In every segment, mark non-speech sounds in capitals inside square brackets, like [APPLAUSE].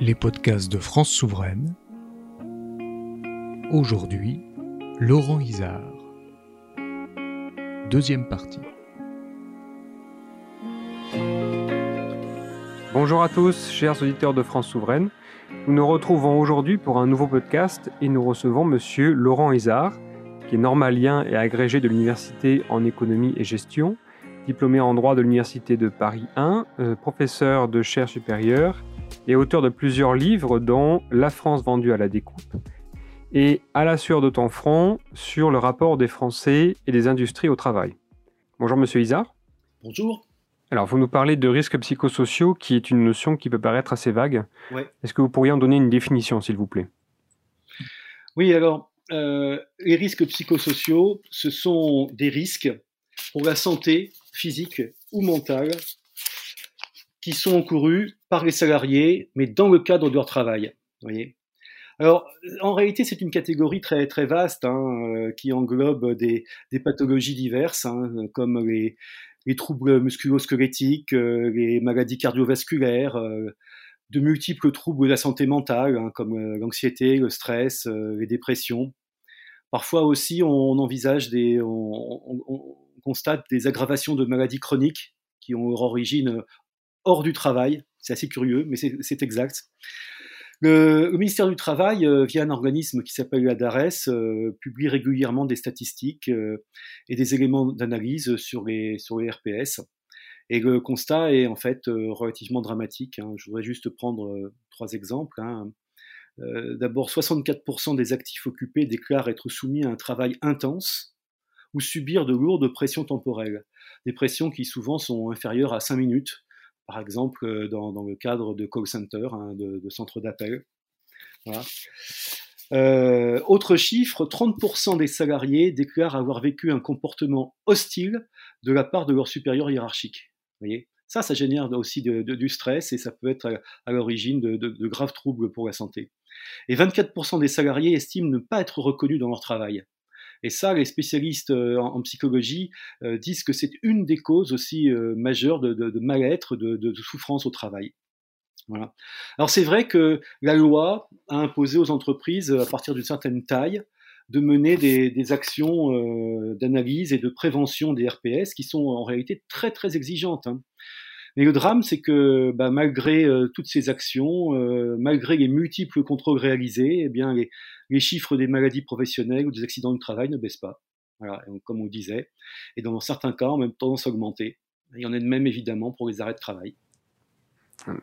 les podcasts de France Souveraine. Aujourd'hui, Laurent Isard. Deuxième partie. Bonjour à tous, chers auditeurs de France Souveraine. Nous nous retrouvons aujourd'hui pour un nouveau podcast et nous recevons monsieur Laurent Isard, qui est normalien et agrégé de l'université en économie et gestion, diplômé en droit de l'université de Paris 1, euh, professeur de chaire supérieure et auteur de plusieurs livres dont La France vendue à la découpe et À la sueur de ton front sur le rapport des Français et des industries au travail. Bonjour Monsieur Isard. Bonjour. Alors vous nous parlez de risques psychosociaux qui est une notion qui peut paraître assez vague. Ouais. Est-ce que vous pourriez en donner une définition s'il vous plaît? Oui, alors euh, les risques psychosociaux, ce sont des risques pour la santé physique ou mentale qui sont encourus par les salariés, mais dans le cadre de leur travail. Voyez alors, en réalité, c'est une catégorie très très vaste hein, euh, qui englobe des, pathologies diverses, hein, comme les, les troubles musculo-squelettiques, euh, les maladies cardiovasculaires, euh, de multiples troubles de la santé mentale, hein, comme l'anxiété, le stress, les dépressions. Parfois aussi, envisage des, on, constate des aggravations de maladies chroniques qui ont leur origine hors du travail. C'est assez curieux, mais c'est exact. Le, ministère du Travail, euh, via un organisme qui s'appelle la DARES, euh, publie régulièrement des statistiques euh, et des éléments d'analyse sur les, sur les RPS. Et le constat est en fait relativement dramatique. Hein. Je voudrais juste prendre trois exemples. Hein. D'abord, 64% des actifs occupés déclarent être soumis à un travail intense ou subir de lourdes pressions temporelles. Des pressions qui souvent sont inférieures à 5 minutes, par exemple euh, dans, le cadre de call center, hein, de, centres d'appel. Euh, autre chiffre, 30% des salariés déclarent avoir vécu un comportement hostile de la part de leur supérieur hiérarchique. Vous voyez? Ça, ça génère aussi du stress et ça peut être à, l'origine de, graves troubles pour la santé. Et 24% des salariés estiment ne pas être reconnus dans leur travail. Et ça, les spécialistes euh, en, psychologie euh, disent que c'est une des causes aussi euh, majeures de, mal-être, de, souffrance au travail. Voilà. Alors c'est vrai que la loi a imposé aux entreprises, à partir d'une certaine taille, de mener des, actions d'analyse et de prévention des RPS qui sont en réalité très très exigeantes. Hein. Mais le drame, c'est que bah, malgré toutes ces actions, malgré les multiples contrôles réalisés, eh bien, les, les, chiffres des maladies professionnelles ou des accidents du travail ne baissent pas. Voilà, comme on disait. Et dans certains cas, ont même tendance à augmenter. Il y en a de même évidemment pour les arrêts de travail.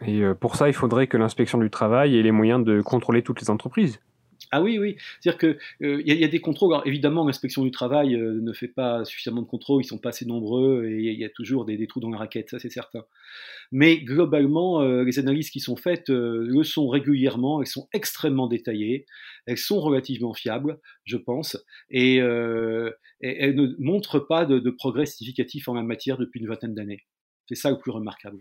Et euh, pour ça, il faudrait que l'inspection du travail ait les moyens de contrôler toutes les entreprises. Ah oui, oui. C'est-à-dire qu'il euh, y, a des contrôles. Alors, évidemment, l'inspection du travail euh, ne fait pas suffisamment de contrôles, ils sont pas assez nombreux et il y a toujours des, trous dans la raquette, ça c'est certain. Mais globalement, euh, les analyses qui sont faites le sont régulièrement, elles sont extrêmement détaillées, elles sont relativement fiables, je pense, et, et elles ne montrent pas de, de progrès significatif en la matière depuis une vingtaine d'années. C'est ça le plus remarquable.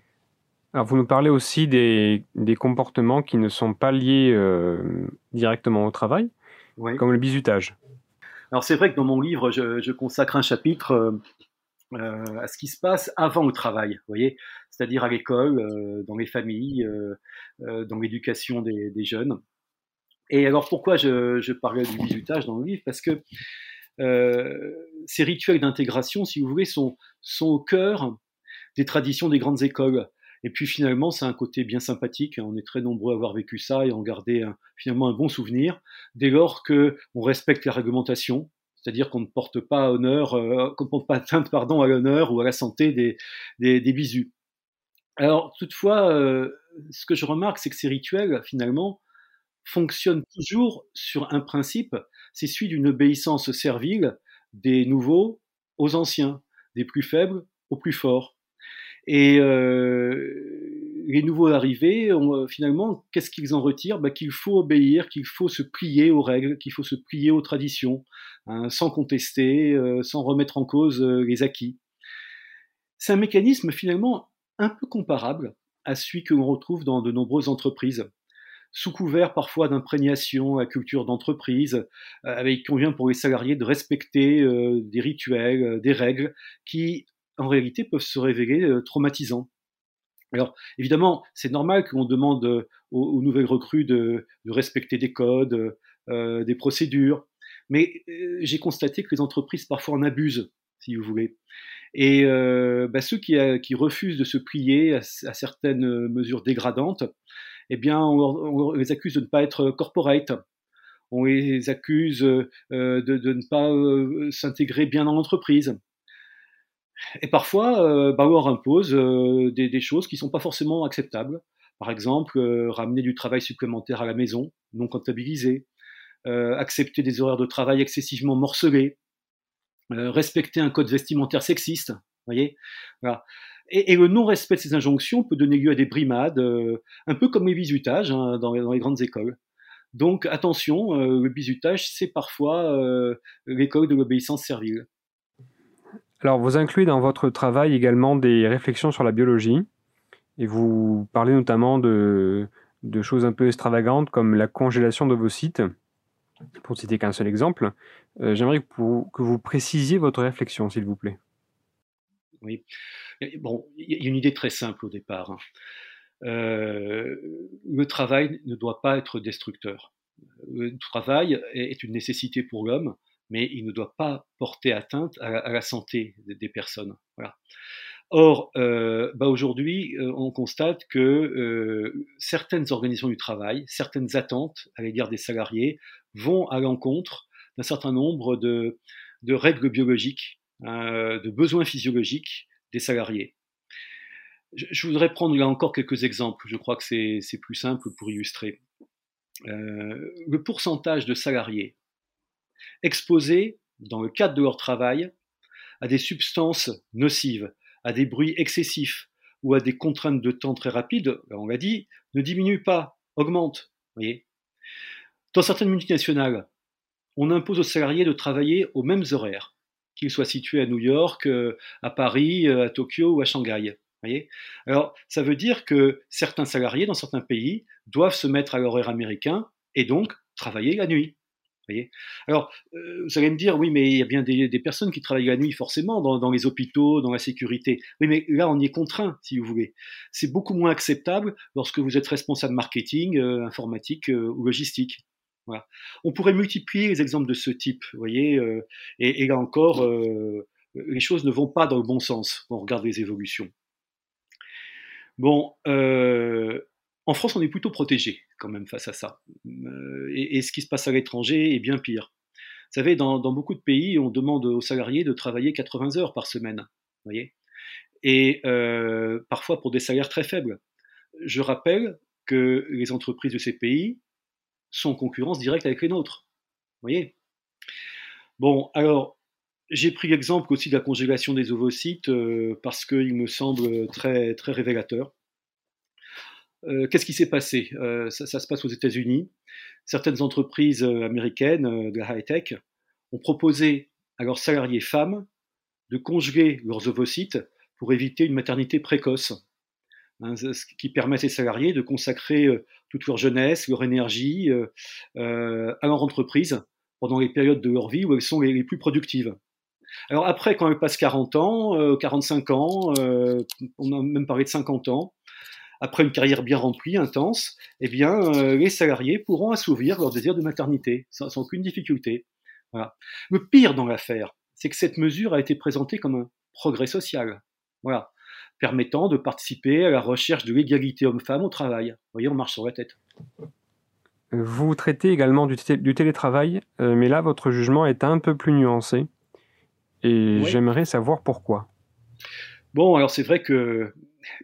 Alors, vous nous parlez aussi des, des, comportements qui ne sont pas liés euh, directement au travail, oui. comme le bizutage. Alors, c'est vrai que dans mon livre, je, je consacre un chapitre euh, à ce qui se passe avant le travail, voyez, c'est-à-dire à, l'école, euh, dans les familles, euh, dans l'éducation des, des, jeunes. Et alors, pourquoi je, je, parlais du bizutage dans le livre? Parce que ces rituels d'intégration, si vous voulez, sont, sont au cœur des traditions des grandes écoles. Et puis finalement, c'est un côté bien sympathique. On est très nombreux à avoir vécu ça et en garder un, finalement un bon souvenir. Dès lors que on respecte la réglementation, c'est-à-dire qu'on ne porte pas honneur, euh, qu'on ne porte pas atteinte pardon à l'honneur ou à la santé des, des, des bisous. Alors toutefois, euh, ce que je remarque, c'est que ces rituels finalement fonctionnent toujours sur un principe, c'est celui d'une obéissance servile des nouveaux aux anciens, des plus faibles aux plus forts. Et euh, les nouveaux arrivés, on, finalement, qu'est-ce qu'ils en retirent? Bah, Qu'il faut obéir, qu'il faut se plier aux règles, qu'il faut se plier aux traditions, hein, sans contester, euh, sans remettre en cause euh, les acquis. C'est un mécanisme finalement un peu comparable à celui que l'on retrouve dans de nombreuses entreprises. Sous couvert parfois d'imprégnation à culture d'entreprise, euh, il convient pour les salariés de respecter euh, des rituels, euh, des règles qui, en réalité, peuvent se révéler traumatisants. Alors, évidemment, c'est normal qu'on demande aux, nouvelles recrues de, respecter des codes, euh, des procédures, mais euh, j'ai constaté que les entreprises parfois en abusent, si vous voulez. Et euh, bah, ceux qui, qui, refusent de se plier à, certaines mesures dégradantes, eh bien, on, les accuse de ne pas être corporate. On les accuse de, de, ne pas s'intégrer bien dans l'entreprise. Et parfois, euh, leur impose euh, des, des, choses qui ne sont pas forcément acceptables. Par exemple, euh, ramener du travail supplémentaire à la maison, non comptabilisé, accepter des horaires de travail excessivement morcelés, respecter un code vestimentaire sexiste. Voyez voilà. et, et, le non-respect de ces injonctions peut donner lieu à des brimades, un peu comme les bisutages hein, dans, dans, les grandes écoles. Donc attention, le bisutage, c'est parfois l'école de l'obéissance servile. Alors, vous incluez dans votre travail également des réflexions sur la biologie, et vous parlez notamment de, choses un peu extravagantes comme la congélation d'ovocytes, pour citer qu'un seul exemple. Euh, j'aimerais que, vous précisiez votre réflexion, s'il vous plaît. Oui. Bon, il y a une idée très simple au départ. Hein. Euh, le travail ne doit pas être destructeur. Le travail est une nécessité pour l'homme, mais il ne doit pas porter atteinte à, la santé des, personnes. Or, euh, bah aujourd'hui, euh, on constate que euh, certaines organisations du travail, certaines attentes à l'égard des salariés vont à l'encontre d'un certain nombre de, règles biologiques, euh, de besoins physiologiques des salariés. Je, je, voudrais prendre là encore quelques exemples, je crois que c'est plus simple pour illustrer. Le pourcentage de salariés exposés, dans le cadre de leur travail, à des substances nocives, à des bruits excessifs ou à des contraintes de temps très rapides, on l'a dit, ne diminue pas, augmente. Voyez Dans certaines multinationales, on impose aux salariés de travailler aux mêmes horaires, qu'ils soient situés à New York, euh, à Paris, euh, à Tokyo ou à Shanghai. Voyez Alors, ça veut dire que certains salariés dans certains pays doivent se mettre à l'horaire américain et donc travailler la nuit. Alors, euh, vous allez me dire, oui, mais il y a bien des, personnes qui travaillent la nuit, forcément, dans, les hôpitaux, dans la sécurité. Oui, mais là, on y est contraint, si vous voulez. C'est beaucoup moins acceptable lorsque vous êtes responsable marketing, euh, informatique euh, ou logistique. Voilà. On pourrait multiplier les exemples de ce type, vous voyez, et, là encore, les choses ne vont pas dans le bon sens quand on regarde les évolutions. Bon, en France, on est plutôt protégé quand même face à ça. Euh, et, ce qui se passe à l'étranger est bien pire. Vous savez, dans, beaucoup de pays, on demande aux salariés de travailler 80 heures par semaine, voyez, et euh, parfois pour des salaires très faibles. Je rappelle que les entreprises de ces pays sont en concurrence directe avec les nôtres, voyez. Bon, alors j'ai pris l'exemple aussi de la congélation des ovocytes euh, parce qu'il me semble très très révélateur. Euh, qu'est-ce qui s'est passé? Euh, ça, se passe aux États-Unis. Certaines entreprises euh, américaines de la high-tech ont proposé à leurs salariés femmes de conjuguer leurs ovocytes pour éviter une maternité précoce, hein, ce qui permet à ces salariés de consacrer toute leur jeunesse, leur énergie à leur entreprise pendant les périodes de leur vie où elles sont les, plus productives. Alors après, quand elles passent 40 ans, 45 ans, on a même parlé de 50 ans, après une carrière bien remplie, intense, eh bien, euh, les salariés pourront assouvir leur désir de maternité sans, aucune difficulté. Voilà. Le pire dans l'affaire, c'est que cette mesure a été présentée comme un progrès social, voilà, permettant de participer à la recherche de l'égalité homme-femme au travail. Vous voyez, on marche sur la tête. Vous traitez également du, télétravail, euh, mais là, votre jugement est un peu plus nuancé. Et j'aimerais savoir pourquoi. Bon, alors c'est vrai que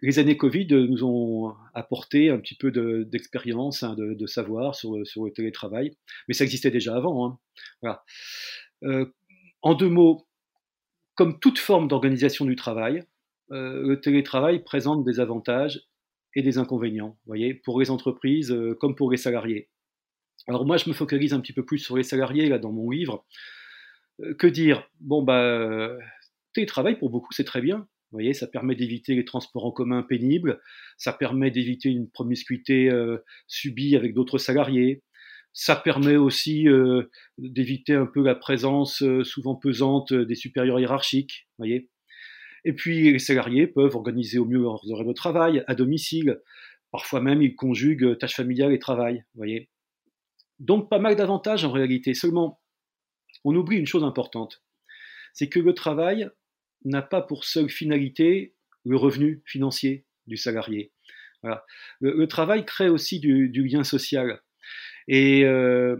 les années Covid nous ont apporté un petit peu d'expérience, hein, de, savoir sur, le télétravail, mais ça existait déjà avant. Hein. Euh, en deux mots, comme toute forme d'organisation du travail, euh, le télétravail présente des avantages et des inconvénients, voyez, pour les entreprises euh, comme pour les salariés. Alors moi, je me focalise un petit peu plus sur les salariés là dans mon livre. que dire? Bon bah, télétravail pour beaucoup c'est très bien, voyez, ça permet d'éviter les transports en commun pénibles, ça permet d'éviter une promiscuité euh, subie avec d'autres salariés, ça permet aussi euh, d'éviter un peu la présence euh, souvent pesante des supérieurs hiérarchiques, voyez. Et puis les salariés peuvent organiser au mieux leurs horaires de travail à domicile. Parfois même, ils conjuguent tâches familiales et travail. Voyez. Donc pas mal d'avantages en réalité. Seulement, on oublie une chose importante, c'est que le travail n'a pas pour seule finalité le revenu financier du salarié. Le, travail crée aussi du, lien social. Et, euh,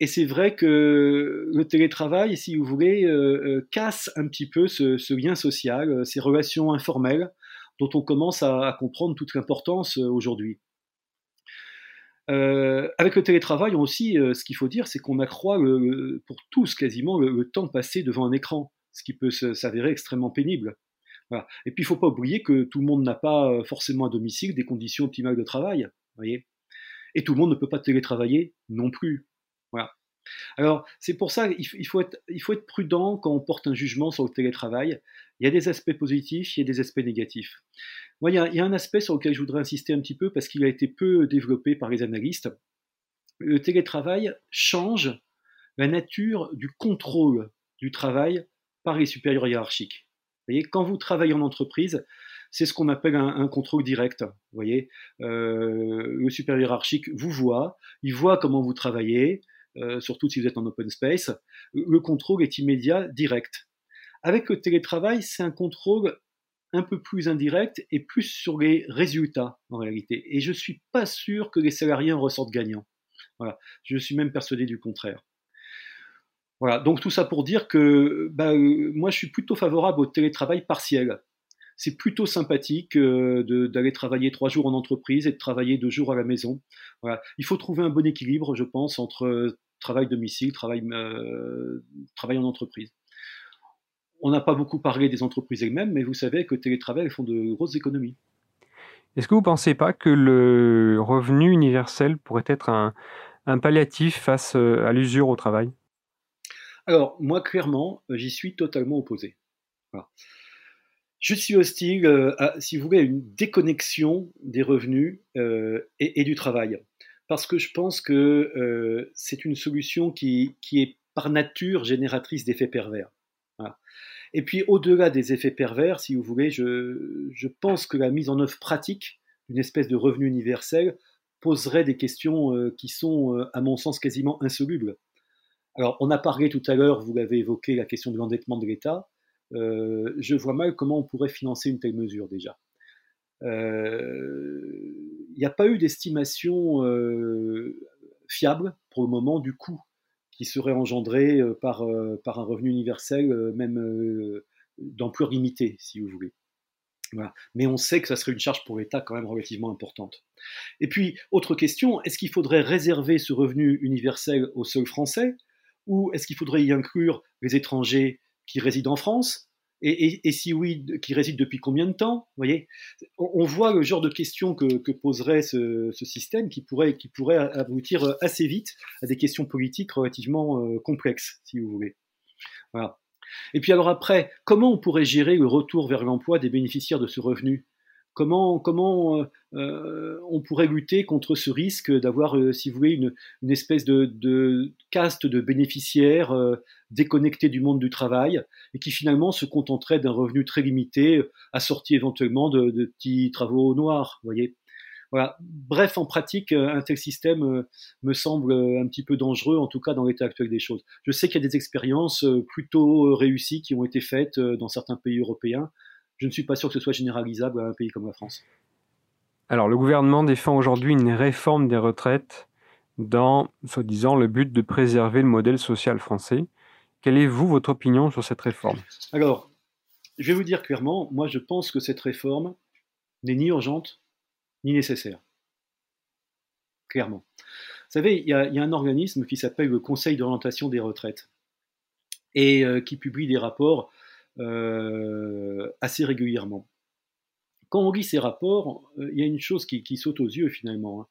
et c'est vrai que le télétravail, si vous voulez, euh, euh, casse un petit peu ce, lien social, ces relations informelles dont on commence à, comprendre toute l'importance aujourd'hui. avec le télétravail, aussi, ce qu'il faut dire, c'est qu'on accroît pour tous quasiment le, temps passé devant un écran, ce qui peut s'avérer extrêmement pénible. Et puis, il ne faut pas oublier que tout le monde n'a pas euh, forcément à domicile des conditions optimales de travail. Voyez Et tout le monde ne peut pas télétravailler non plus. Voilà. Alors, c'est pour ça qu'il faut être, prudent quand on porte un jugement sur le télétravail. Il y a des aspects positifs, il y a des aspects négatifs. Moi, il y a un aspect sur lequel je voudrais insister un petit peu parce qu'il a été peu développé par les analystes. Le télétravail change la nature du contrôle du travail par les supérieurs hiérarchiques quand vous travaillez en entreprise, c'est ce qu'on appelle un, contrôle direct. Voyez, euh, le supérieur hiérarchique vous voit, il voit comment vous travaillez, euh, surtout si vous êtes en open space. Le contrôle est immédiat, direct. Avec le télétravail, c'est un contrôle un peu plus indirect et plus sur les résultats en réalité. Et je suis pas sûr que les salariés en ressortent gagnants. Voilà, je suis même persuadé du contraire. Voilà, donc tout ça pour dire que bah, euh, moi je suis plutôt favorable au télétravail partiel. C'est plutôt sympathique euh, d'aller travailler trois jours en entreprise et de travailler deux jours à la maison. Il faut trouver un bon équilibre, je pense, entre euh, travail domicile, travail, travail en entreprise. On n'a pas beaucoup parlé des entreprises elles-mêmes, mais vous savez que télétravail elles font de grosses économies. Est-ce que vous ne pensez pas que le revenu universel pourrait être un palliatif face à l'usure au travail? Alors, moi, clairement, euh, j'y suis totalement opposé. Je suis hostile, euh, à, si vous voulez, à une déconnexion des revenus euh, et, du travail. Parce que je pense que c'est une solution qui, est par nature génératrice d'effets pervers. Et puis, au-delà des effets pervers, si vous voulez, je, je pense que la mise en œuvre pratique d'une espèce de revenu universel poserait des questions qui sont, à mon sens, quasiment insolubles. Alors, on a parlé tout à l'heure, vous l'avez évoqué, la question de l'endettement de l'État. Euh, je vois mal comment on pourrait financer une telle mesure déjà. Euh, il n'y a pas eu d'estimation euh, fiable pour le moment du coût qui serait engendré par, par un revenu universel, même d'ampleur limitée, si vous voulez. Mais on sait que ça serait une charge pour l'État quand même relativement importante. Et puis, autre question, est-ce qu'il faudrait réserver ce revenu universel aux seuls Français ou est-ce qu'il faudrait y inclure les étrangers qui résident en France et, si oui, qui résident depuis combien de temps voyez? On, voit le genre de questions que, poserait ce, système qui pourrait, aboutir assez vite à des questions politiques relativement euh, complexes, si vous voulez. Voilà. Et puis alors après, comment on pourrait gérer le retour vers l'emploi des bénéficiaires de ce revenu? Comment, euh, euh, on pourrait lutter contre ce risque d'avoir, euh, si vous voulez, une, espèce de, caste de bénéficiaires déconnectés du monde du travail et qui finalement se contenteraient d'un revenu très limité, assorti éventuellement de, de petits travaux noirs, voyez. Voilà. Bref, en pratique, un tel système me semble un petit peu dangereux, en tout cas dans l'état actuel des choses. Je sais qu'il y a des expériences plutôt réussies qui ont été faites dans certains pays européens, je ne suis pas sûr que ce soit généralisable à un pays comme la France. Alors, le gouvernement défend aujourd'hui une réforme des retraites dans, soi-disant, le but de préserver le modèle social français. Quelle est, vous, votre opinion sur cette réforme? Alors, je vais vous dire clairement, moi, je pense que cette réforme n'est ni urgente ni nécessaire. Clairement. Vous savez, il y, a, un organisme qui s'appelle le Conseil d'orientation des retraites et euh, qui publie des rapports euh, assez régulièrement. Quand on lit ces rapports, euh, il y a une chose qui, saute aux yeux finalement, hein.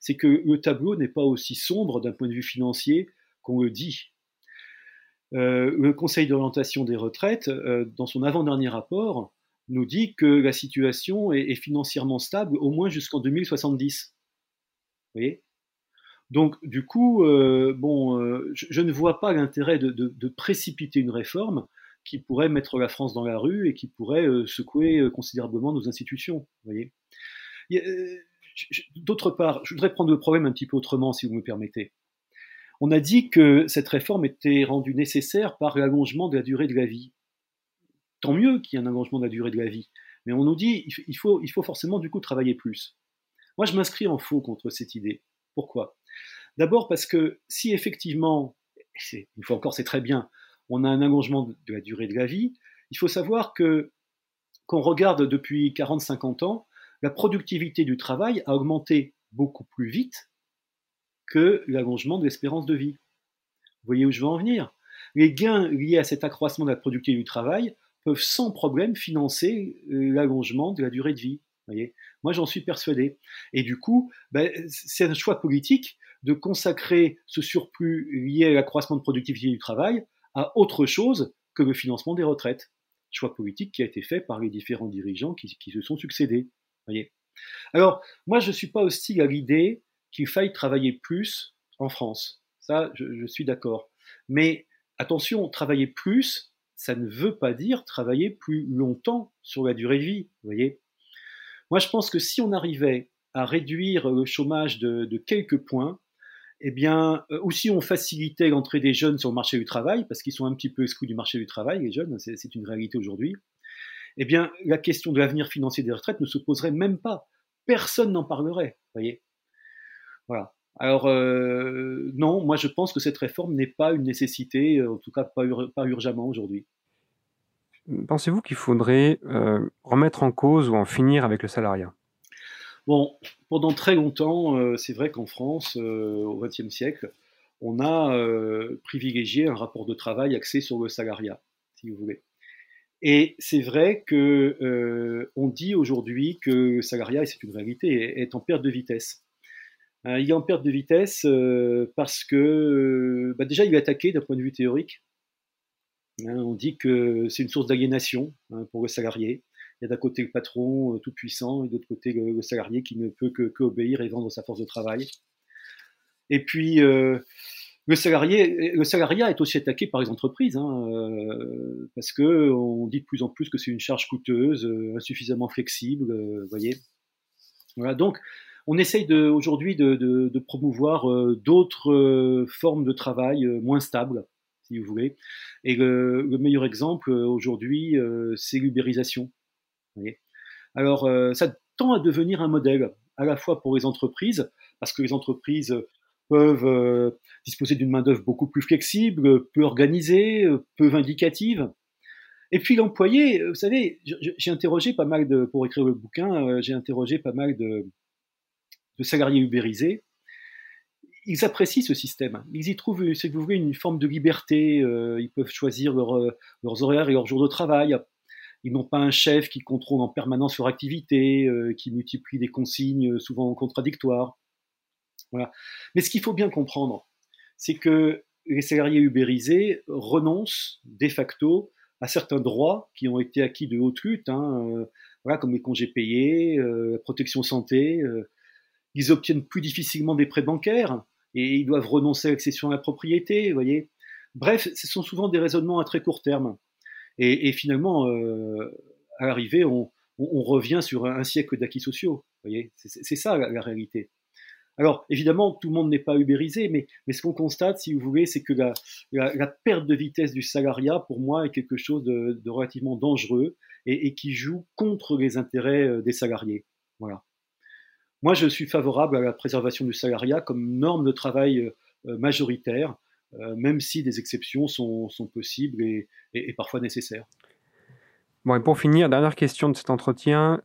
c'est que le tableau n'est pas aussi sombre d'un point de vue financier qu'on le dit. Euh, le Conseil d'orientation des retraites, dans son avant-dernier rapport, nous dit que la situation est, financièrement stable au moins jusqu'en 2070. Vous voyez? Donc, du coup, bon, je, ne vois pas l'intérêt de, précipiter une réforme qui pourrait mettre la France dans la rue et qui pourrait secouer considérablement nos institutions. Voyez. D'autre part, je voudrais prendre le problème un petit peu autrement, si vous me permettez. On a dit que cette réforme était rendue nécessaire par l'allongement de la durée de la vie. Tant mieux qu'il y ait un allongement de la durée de la vie, mais on nous dit il faut, il faut forcément du coup travailler plus. Moi, je m'inscris en faux contre cette idée. Pourquoi? D'abord parce que si effectivement, une fois encore c'est très bien, on a un allongement de la durée de la vie, il faut savoir que qu'on regarde depuis 40-50 ans, la productivité du travail a augmenté beaucoup plus vite que l'allongement de l'espérance de vie. Vous voyez où je veux en venir? Les gains liés à cet accroissement de la productivité du travail peuvent sans problème financer euh, l'allongement de la durée de vie. Moi, j'en suis persuadé. Et du coup, ben, c'est un choix politique de consacrer ce surplus lié à l'accroissement de productivité du travail à autre chose que le financement des retraites. Choix politique qui a été fait par les différents dirigeants qui, se sont succédés. Alors, moi, je ne suis pas hostile à l'idée qu'il faille travailler plus en France. Ça, je, suis d'accord. Mais attention, travailler plus, ça ne veut pas dire travailler plus longtemps sur la durée de vie. Voyez Moi, je pense que si on arrivait à réduire le chômage de, quelques points, eh bien, euh, ou si on facilitait l'entrée des jeunes sur le marché du travail, parce qu'ils sont un petit peu exclus du marché du travail, les jeunes, c'est une réalité aujourd'hui, eh bien, la question de l'avenir financier des retraites ne se poserait même pas. Personne n'en parlerait, voyez. Voilà. Alors, euh, non, moi je pense que cette réforme n'est pas une nécessité, euh, en tout cas pas, pas urgemment aujourd'hui. Pensez-vous qu'il faudrait euh, remettre en cause ou en finir avec le salariat? Bon, pendant très longtemps, c'est vrai qu'en France, au XXe siècle, on a privilégié un rapport de travail axé sur le salariat, si vous voulez. Et c'est vrai que euh, on dit aujourd'hui que le salariat, et c'est une réalité, est en perte de vitesse. Euh, il est en perte de vitesse euh, parce que bah déjà il est attaqué d'un point de vue théorique. Hein, on dit que c'est une source d'aliénation hein, pour le salarié. Il y a d'un côté le patron tout puissant et de l'autre côté le, salarié qui ne peut que, et vendre sa force de travail. Et puis le, salarié, le salariat est aussi attaqué par les entreprises, hein, euh, parce que on dit de plus en plus que c'est une charge coûteuse, euh, insuffisamment flexible, euh, voyez. Voilà, donc on essaye aujourd'hui de, promouvoir d'autres formes de travail moins stables, si vous voulez. Et le meilleur exemple aujourd'hui, c'est l'ubérisation. Alors, ça tend à devenir un modèle, à la fois pour les entreprises, parce que les entreprises peuvent euh, disposer d'une main-d'œuvre beaucoup plus flexible, peu organisée, peu vindicative. Et puis l'employé, vous savez, j'ai interrogé pas mal de, pour écrire le bouquin, euh, j'ai interrogé pas mal de, salariés ubérisés. Ils apprécient ce système. Ils y trouvent, si vous voulez, une forme de liberté. Euh, ils peuvent choisir leurs horaires et leurs jours de travail. Ils n'ont pas un chef qui contrôle en permanence leur activité, qui multiplie des consignes souvent contradictoires. Mais ce qu'il faut bien comprendre, c'est que les salariés ubérisés renoncent de facto à certains droits qui ont été acquis de haute lutte, hein, euh, voilà, comme les congés payés, euh, protection santé. Euh, ils obtiennent plus difficilement des prêts bancaires et ils doivent renoncer à l'accession à la propriété. Voyez. Bref, ce sont souvent des raisonnements à très court terme. Et, finalement, à l'arrivée, on, revient sur un, siècle d'acquis sociaux. Voyez, c'est ça la réalité. Alors, évidemment, tout le monde n'est pas ubérisé, mais, ce qu'on constate, si vous voulez, c'est que la, perte de vitesse du salariat, pour moi, est quelque chose de, relativement dangereux et, qui joue contre les intérêts euh, des salariés. Voilà. Moi, je suis favorable à la préservation du salariat comme norme de travail euh, euh, majoritaire, même si des exceptions sont, possibles et, parfois nécessaires. Bon, et pour finir, dernière question de cet entretien.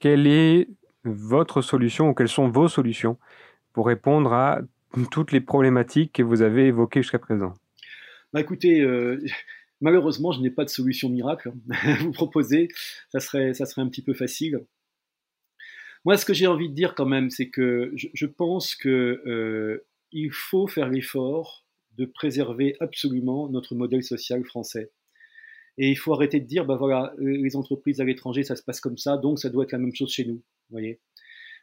quel est votre solution ou quelles sont vos solutions pour répondre à [LAUGHS] toutes les problématiques que vous avez évoquées jusqu'à présent? Bah Écoutez, euh, [LAUGHS] malheureusement, je n'ai pas de solution miracle à [LAUGHS] vous proposer. Ça serait, ça serait un petit peu facile. Moi, ce que j'ai envie de dire quand même, c'est que je, pense euh, faut faire l'effort de préserver absolument notre modèle social français. Et il faut arrêter de dire, bah voilà, les entreprises à l'étranger, ça se passe comme ça, donc ça doit être la même chose chez nous voyez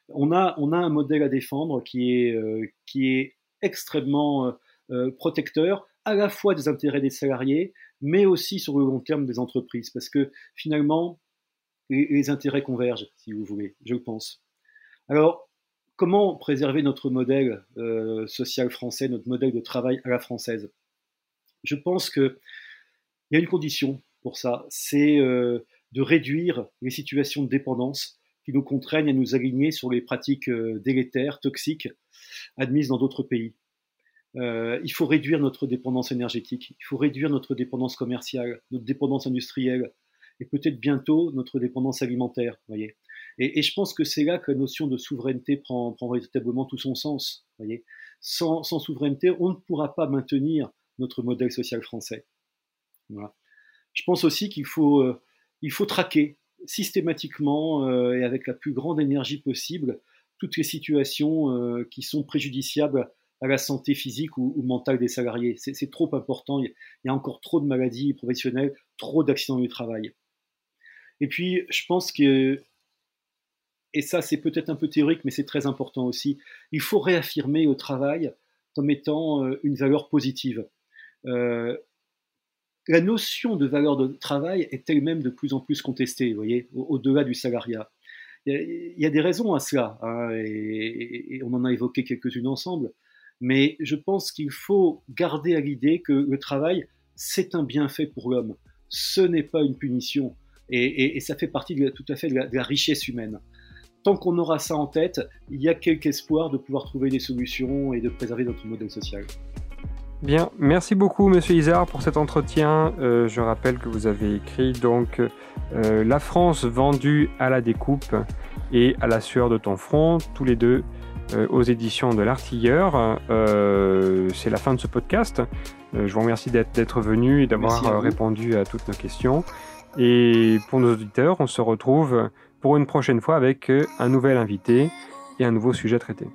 on a, on a un modèle à défendre qui est, euh, qui est extrêmement euh, euh, protecteur à la fois des intérêts des salariés, mais aussi sur le long terme des entreprises, parce que finalement, les, intérêts convergent, si vous voulez, je le pense. Alors, comment préserver notre modèle euh, social français, notre modèle de travail à la française? Je pense qu'il y a une condition pour ça, c'est euh, de réduire les situations de dépendance qui nous contraignent à nous aligner sur les pratiques euh, délétères, toxiques, admises dans d'autres pays. Il faut réduire notre dépendance énergétique, il faut réduire notre dépendance commerciale, notre dépendance industrielle, et peut-être bientôt notre dépendance alimentaire. Voyez. Et, je pense que c'est là que la notion de souveraineté prend, véritablement tout son sens. Voyez. Sans, souveraineté, on ne pourra pas maintenir notre modèle social français. Je pense aussi qu'il faut, euh, faut traquer systématiquement euh, et avec la plus grande énergie possible toutes les situations euh, qui sont préjudiciables à la santé physique ou, mentale des salariés. C'est trop important. Il y a encore trop de maladies professionnelles, trop d'accidents du travail. Et puis, je pense que, et ça c'est peut-être un peu théorique, mais c'est très important aussi, il faut réaffirmer au travail comme étant euh, une valeur positive la notion de valeur de travail est elle-même de plus en plus contestée, vous voyez, au-delà du salariat. Il y, a, des raisons à cela, hein, et, on en a évoqué quelques-unes ensemble, mais je pense qu'il faut garder à l'idée que le travail, c'est un bienfait pour l'homme, ce n'est pas une punition, et, ça fait partie tout à fait de la richesse humaine. Tant qu'on aura ça en tête, il y a quelque espoir de pouvoir trouver des solutions et de préserver notre modèle social. Bien, merci beaucoup Monsieur Isard pour cet entretien. Euh, je rappelle que vous avez écrit donc euh, La France vendue à la découpe et à la sueur de ton front, tous les deux euh, aux éditions de l'Artilleur. C'est la fin de ce podcast. je vous remercie d'être venu et d'avoir répondu à toutes nos questions. Et pour nos auditeurs, on se retrouve pour une prochaine fois avec un nouvel invité et un nouveau sujet traité.